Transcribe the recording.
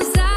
usar.